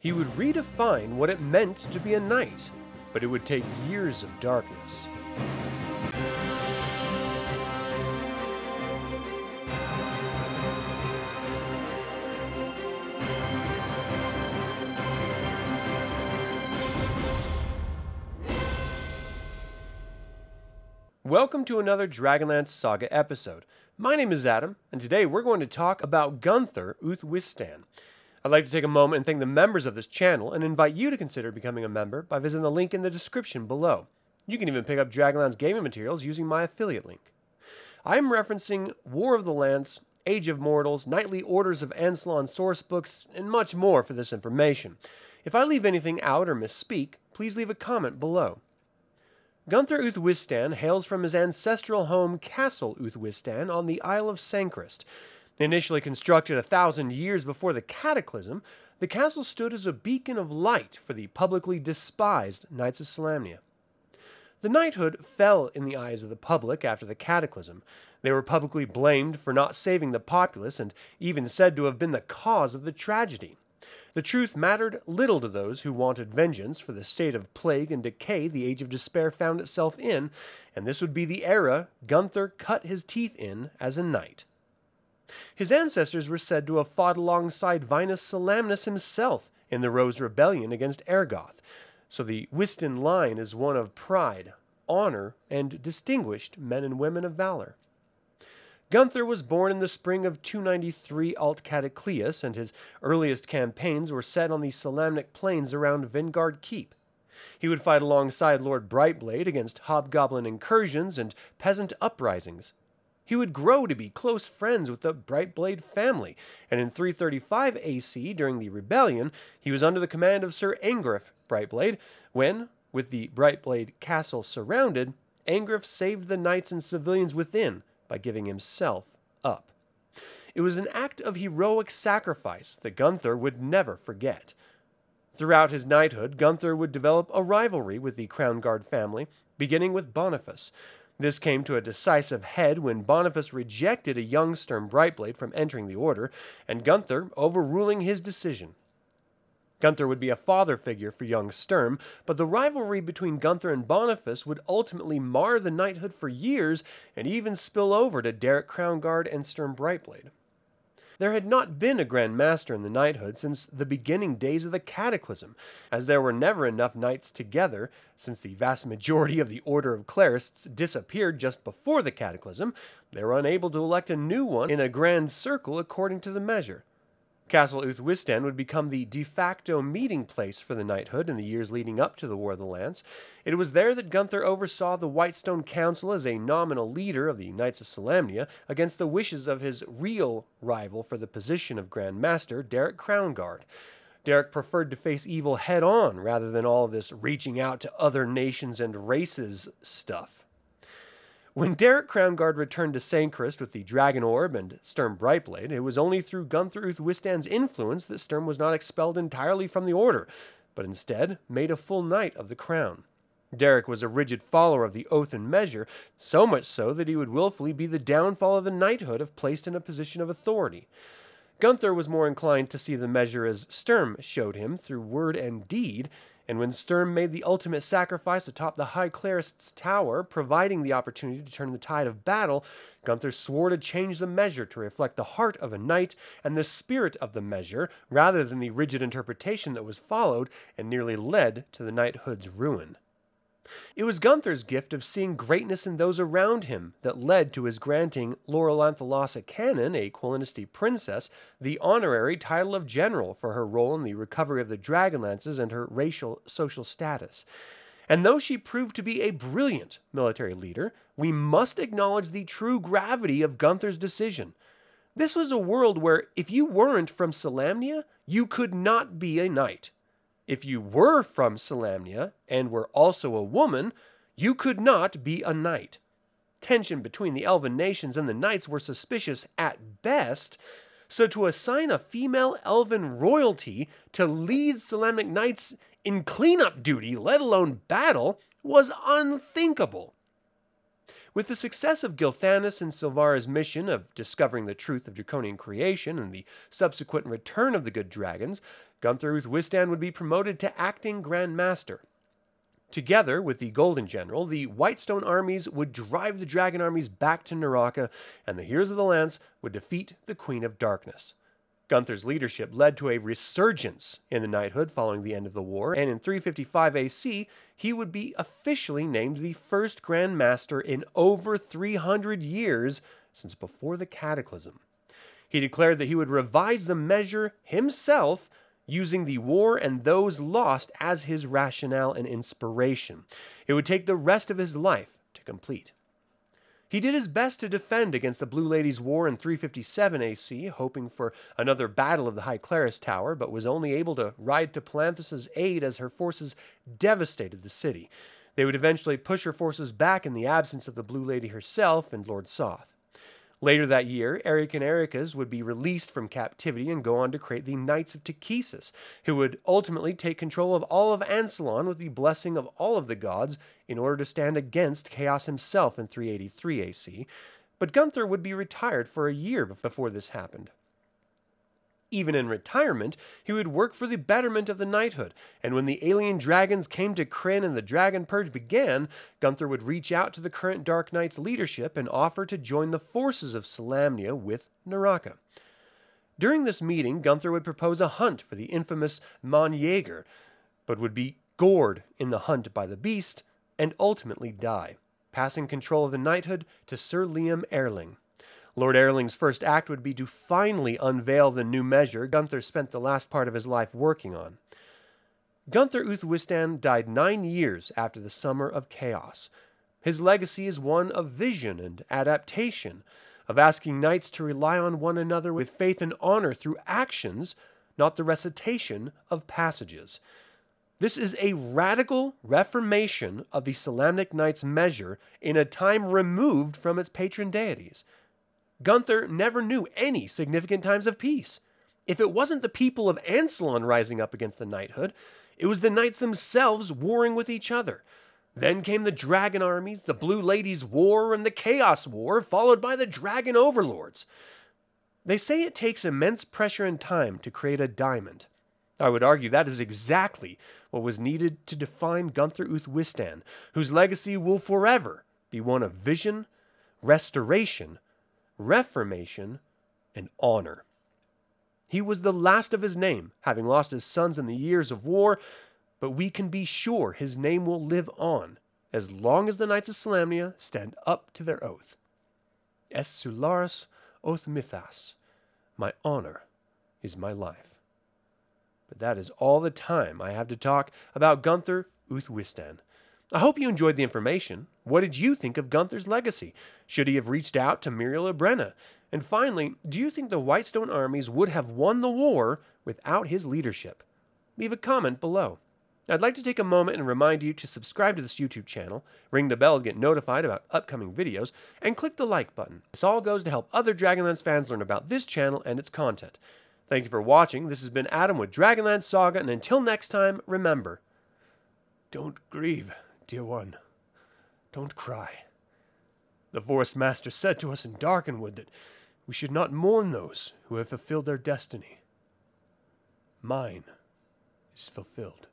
He would redefine what it meant to be a knight, but it would take years of darkness. Welcome to another Dragonlance Saga episode. My name is Adam, and today we're going to talk about Gunthar Uth Wistan. I'd like to take a moment and thank the members of this channel and invite you to consider becoming a member by visiting the link in the description below. You can even pick up Dragonlance gaming materials using my affiliate link. I am referencing War of the Lance, Age of Mortals, Knightly Orders of Ansalon source books, and much more for this information. If I leave anything out or misspeak, please leave a comment below. Gunthar Uth Wistan hails from his ancestral home Castle Uth Wistan on the Isle of Sancrist. Initially constructed a thousand years before the Cataclysm, the castle stood as a beacon of light for the publicly despised Knights of Solamnia. The knighthood fell in the eyes of the public after the Cataclysm. They were publicly blamed for not saving the populace and even said to have been the cause of the tragedy. The truth mattered little to those who wanted vengeance for the state of plague and decay the Age of Despair found itself in, and this would be the era Gunthar cut his teeth in as a knight. His ancestors were said to have fought alongside Vinas Solamnus himself in the Rose Rebellion against Ergoth, so the Wistan line is one of pride, honor, and distinguished men and women of valor. Gunthar was born in the spring of 293 Alt Cataclysm, and his earliest campaigns were set on the Solamnic plains around Vingard Keep. He would fight alongside Lord Brightblade against hobgoblin incursions and peasant uprisings. He would grow to be close friends with the Brightblade family, and in 335 AC, during the rebellion, he was under the command of Sir Angriff Brightblade, when, with the Brightblade castle surrounded, Angriff saved the knights and civilians within by giving himself up. It was an act of heroic sacrifice that Gunthar would never forget. Throughout his knighthood, Gunthar would develop a rivalry with the Crownguard family, beginning with Boniface. This came to a decisive head when Boniface rejected a young Sturm Brightblade from entering the order, and Gunthar overruling his decision. Gunthar would be a father figure for young Sturm, but the rivalry between Gunthar and Boniface would ultimately mar the knighthood for years and even spill over to Derek Crownguard and Sturm Brightblade. There had not been a Grand Master in the knighthood since the beginning days of the Cataclysm, as there were never enough knights together, since the vast majority of the Order of Clerists disappeared just before the Cataclysm, they were unable to elect a new one in a grand circle according to the measure. Castle Uth Wistan would become the de facto meeting place for the knighthood in the years leading up to the War of the Lance. It was there that Gunthar oversaw the Whitestone Council as a nominal leader of the Knights of Solamnia against the wishes of his real rival for the position of Grand Master, Derek Crownguard. Derek preferred to face evil head on rather than all this reaching out to other nations and races stuff. When Derek Crownguard returned to Sancrist with the Dragon Orb and Sturm Brightblade, it was only through Gunthar Uth Wistan's influence that Sturm was not expelled entirely from the Order, but instead made a full knight of the crown. Derek was a rigid follower of the oath and measure, so much so that he would wilfully be the downfall of the knighthood if placed in a position of authority. Gunthar was more inclined to see the measure as Sturm showed him through word and deed, and when Sturm made the ultimate sacrifice atop the High Clerist's tower, providing the opportunity to turn the tide of battle, Gunthar swore to change the measure to reflect the heart of a knight and the spirit of the measure, rather than the rigid interpretation that was followed and nearly led to the knighthood's ruin. It was Gunthar's gift of seeing greatness in those around him that led to his granting Lauralanthalasa Kanan, a Qualinesti princess, the honorary title of general for her role in the recovery of the Dragonlances and her racial social status. And though she proved to be a brilliant military leader, we must acknowledge the true gravity of Gunthar's decision. This was a world where if you weren't from Solamnia, you could not be a knight. If you were from Solamnia and were also a woman, you could not be a knight. Tension between the elven nations and the knights were suspicious at best, so to assign a female elven royalty to lead Solamnic knights in cleanup duty, let alone battle, was unthinkable. With the success of Gilthanas and Silvara's mission of discovering the truth of draconian creation and the subsequent return of the good dragons, Gunthar Uth Wistan would be promoted to acting Grand Master. Together with the Golden General, the Whitestone armies would drive the Dragon armies back to Neraka, and the Heroes of the Lance would defeat the Queen of Darkness. Gunthar's leadership led to a resurgence in the knighthood following the end of the war, and in 355 AC, he would be officially named the first Grand Master in over 300 years since before the Cataclysm. He declared that he would revise the measure himself using the war and those lost as his rationale and inspiration. It would take the rest of his life to complete. He did his best to defend against the Blue Ladies' War in 357 AC, hoping for another battle of the High Clerist's Tower, but was only able to ride to Palanthas' aid as her forces devastated the city. They would eventually push her forces back in the absence of the Blue Lady herself and Lord Soth. Later that year, Eric and Ericas would be released from captivity and go on to create the Knights of Takhisis, who would ultimately take control of all of Ansalon with the blessing of all of the gods in order to stand against Chaos himself in 383 AC. But Gunthar would be retired for a year before this happened. Even in retirement, he would work for the betterment of the knighthood, and when the alien dragons came to Krynn and the Dragon Purge began, Gunthar would reach out to the current Dark Knight's leadership and offer to join the forces of Solamnia with Neraka. During this meeting, Gunthar would propose a hunt for the infamous Mon Jaeger, but would be gored in the hunt by the beast and ultimately die, passing control of the knighthood to Sir Liam Ehrling. Lord Ehrling's first act would be to finally unveil the new measure Gunthar spent the last part of his life working on. Gunthar Uth Wistan died nine years after the Summer of Chaos. His legacy is one of vision and adaptation, of asking knights to rely on one another with faith and honor through actions, not the recitation of passages. This is a radical reformation of the Solamnic Knight's measure in a time removed from its patron deities. Gunthar never knew any significant times of peace. If it wasn't the people of Ansalon rising up against the knighthood, it was the knights themselves warring with each other. Then came the dragon armies, the Blue Ladies' War, and the Chaos War, followed by the dragon overlords. They say it takes immense pressure and time to create a diamond. I would argue that is exactly what was needed to define Gunthar Uth Wistan, whose legacy will forever be one of vision, restoration, reformation, and honor. He was the last of his name, having lost his sons in the years of war, but we can be sure his name will live on as long as the Knights of Solamnia stand up to their oath. Est Sularus oth Mithas, my honor is my life. But that is all the time I have to talk about Gunther Uthwistan. I hope you enjoyed the information. What did you think of Gunthar's legacy? Should he have reached out to Mirielle Abrena? And finally, do you think the Whitestone armies would have won the war without his leadership? Leave a comment below. I'd like to take a moment and remind you to subscribe to this YouTube channel, ring the bell to get notified about upcoming videos, and click the like button. This all goes to help other Dragonlance fans learn about this channel and its content. Thank you for watching. This has been Adam with Dragonlance Saga, and until next time, remember, don't grieve dear one, don't cry. The Forest Master said to us in Darkenwood that we should not mourn those who have fulfilled their destiny. Mine is fulfilled.